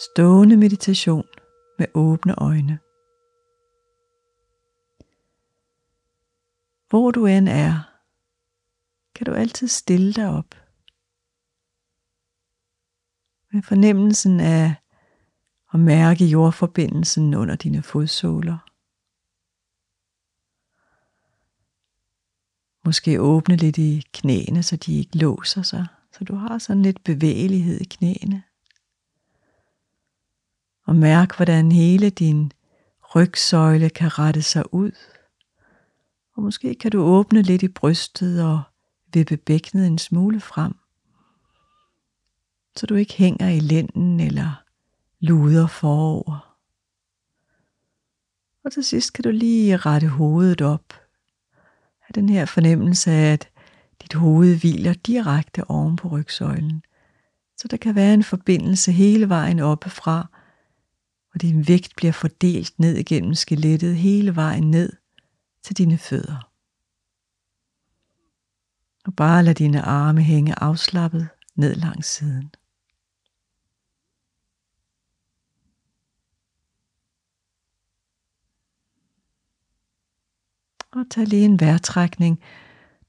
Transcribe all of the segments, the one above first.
Stående meditation med åbne øjne. Hvor du end er, kan du altid stille dig op. Med fornemmelsen af at mærke jordforbindelsen under dine fodsåler. Måske åbne lidt i knæene, så de ikke låser sig, så du har sådan lidt bevægelighed i knæene. Og mærk, hvordan hele din rygsøjle kan rette sig ud. Og måske kan du åbne lidt i brystet og vippe bækkenet en smule frem. Så du ikke hænger i lænden eller luder forover. Og til sidst kan du lige rette hovedet op. Have den her fornemmelse af, at dit hoved hviler direkte oven på rygsøjlen. Så der kan være en forbindelse hele vejen oppefra, og din vægt bliver fordelt ned igennem skelettet hele vejen ned til dine fødder. Og bare lad dine arme hænge afslappet ned langs siden. Og tag lige en vejrtrækning,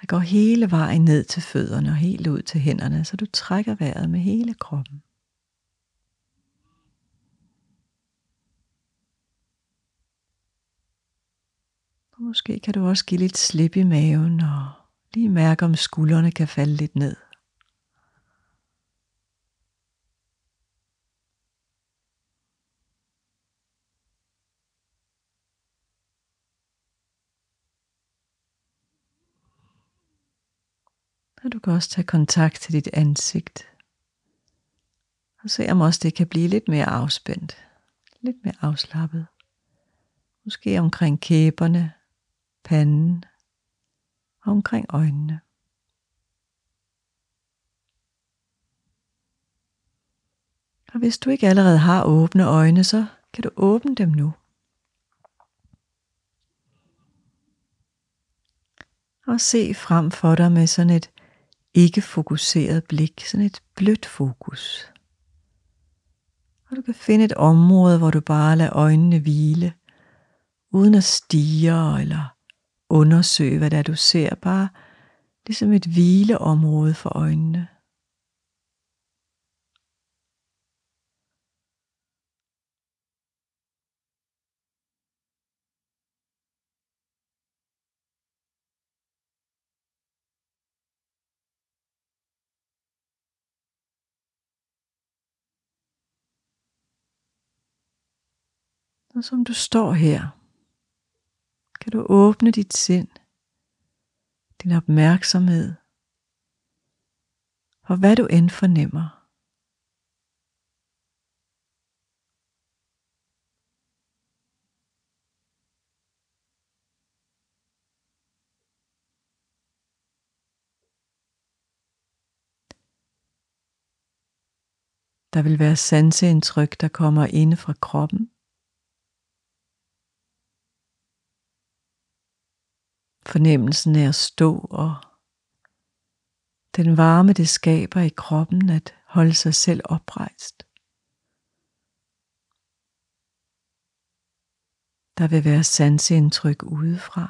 der går hele vejen ned til fødderne og helt ud til hænderne, så du trækker vejret med hele kroppen. Og måske kan du også give lidt slip i maven og lige mærke, om skuldrene kan falde lidt ned. Og du kan også tage kontakt til dit ansigt. Og se om også det kan blive lidt mere afspændt. Lidt mere afslappet. Måske omkring kæberne, panden og omkring øjnene. Og hvis du ikke allerede har åbne øjne, så kan du åbne dem nu. Og se frem for dig med sådan et ikke fokuseret blik, sådan et blødt fokus. Og du kan finde et område, hvor du bare lader øjnene hvile, uden at stige eller undersøge, hvad det er, du ser. Bare ligesom et hvileområde for øjnene. Og som du står her, kan du åbne dit sind, din opmærksomhed, for hvad du end fornemmer. Der vil være sanseindtryk, der kommer inde fra kroppen. Fornemmelsen af at stå og den varme, det skaber i kroppen at holde sig selv oprejst. Der vil være sanseindtryk udefra.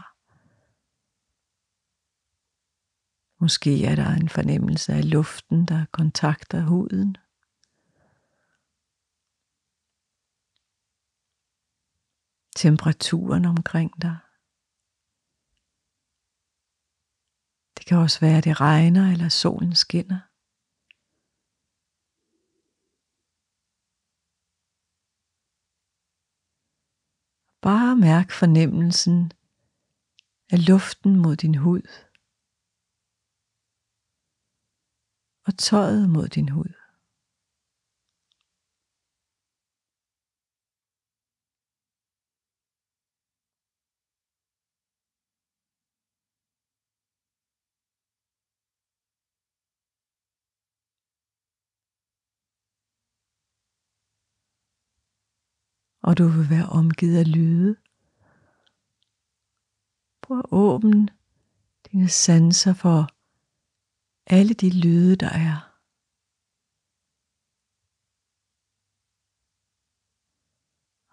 Måske er der en fornemmelse af luften, der kontakter huden. Temperaturen omkring dig. Det kan også være, at det regner eller solen skinner. Bare mærk fornemmelsen af luften mod din hud og tøjet mod din hud. Og du vil være omgivet af lyde. Prøv at åbne dine sanser for alle de lyde, der er.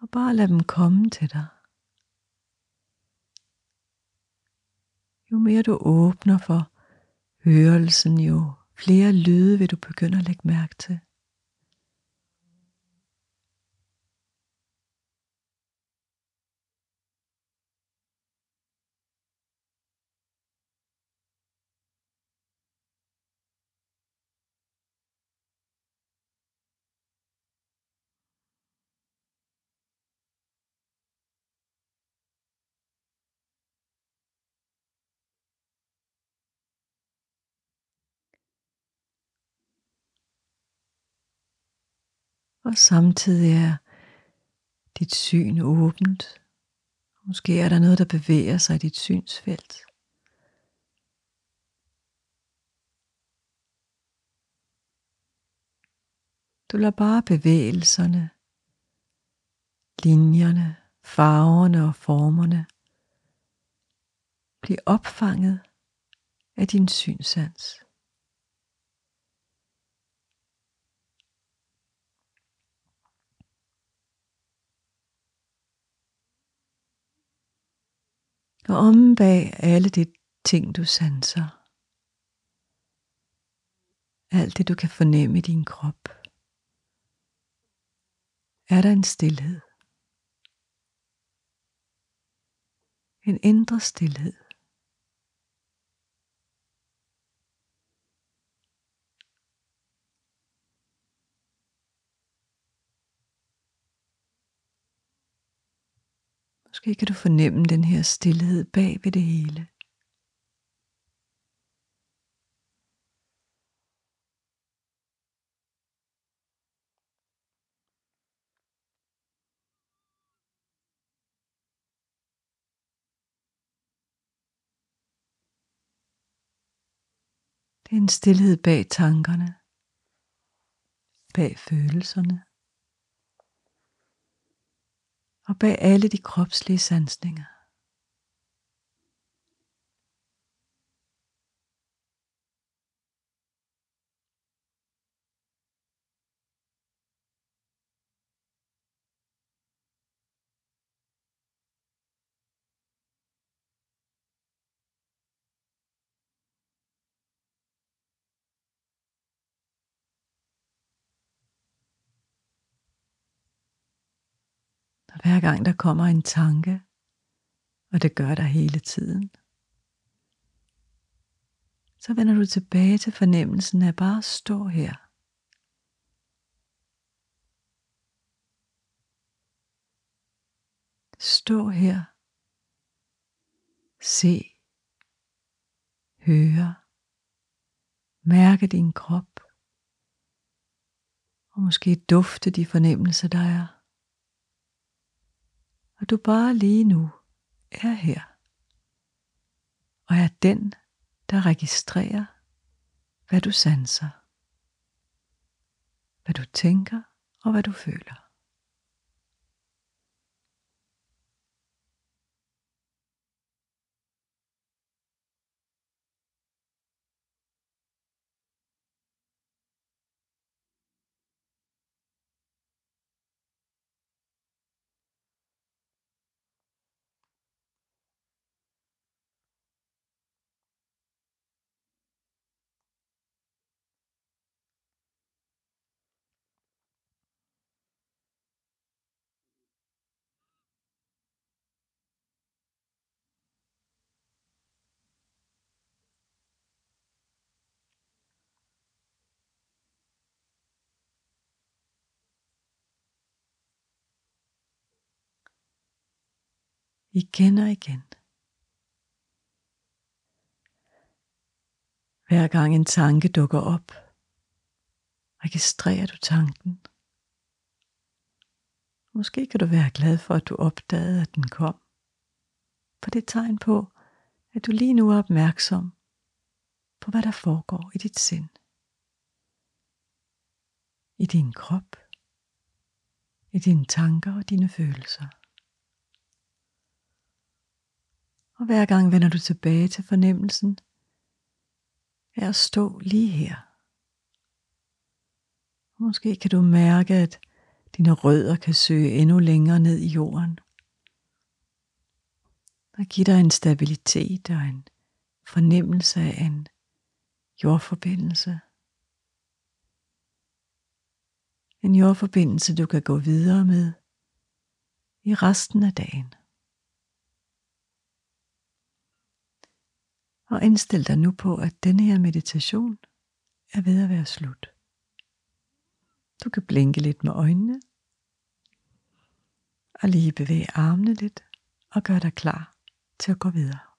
Og bare lad dem komme til dig. Jo mere du åbner for hørelsen, jo flere lyde vil du begynde at lægge mærke til. Og samtidig er dit syn åbent. Måske er der noget, der bevæger sig i dit synsfelt. Du lader bare bevægelserne, linjerne, farverne og formerne blive opfanget af din synsans. Og om bag alle de ting, du sanser. Alt det, du kan fornemme i din krop. Er der en stillhed. En indre stillhed. Måske kan du fornemme den her stillhed bag ved det hele. Det er en stillhed bag tankerne, bag følelserne og bag alle de kropslige sansninger. Og hver gang der kommer en tanke, og det gør der hele tiden, så vender du tilbage til fornemmelsen af bare at stå her. Stå her. Se. Høre. Mærke din krop. Og måske dufte de fornemmelser, der er og du bare lige nu er her, og er den, der registrerer, hvad du sanser, hvad du tænker og hvad du føler. Igen og igen. Hver gang en tanke dukker op, registrerer du tanken. Måske kan du være glad for, at du opdagede, at den kom. For det er tegn på, at du lige nu er opmærksom på, hvad der foregår i dit sind. I din krop, i dine tanker og dine følelser. Og hver gang vender du tilbage til fornemmelsen af at stå lige her. Måske kan du mærke, at Dine rødder kan søge endnu længere ned i jorden. Og give dig en stabilitet og en fornemmelse af en jordforbindelse. En jordforbindelse, du kan gå videre med i resten af dagen. Og indstil dig nu på, at denne her meditation er ved at være slut. Du kan blinke lidt med øjnene, og lige bevæge armene lidt, og gøre dig klar til at gå videre.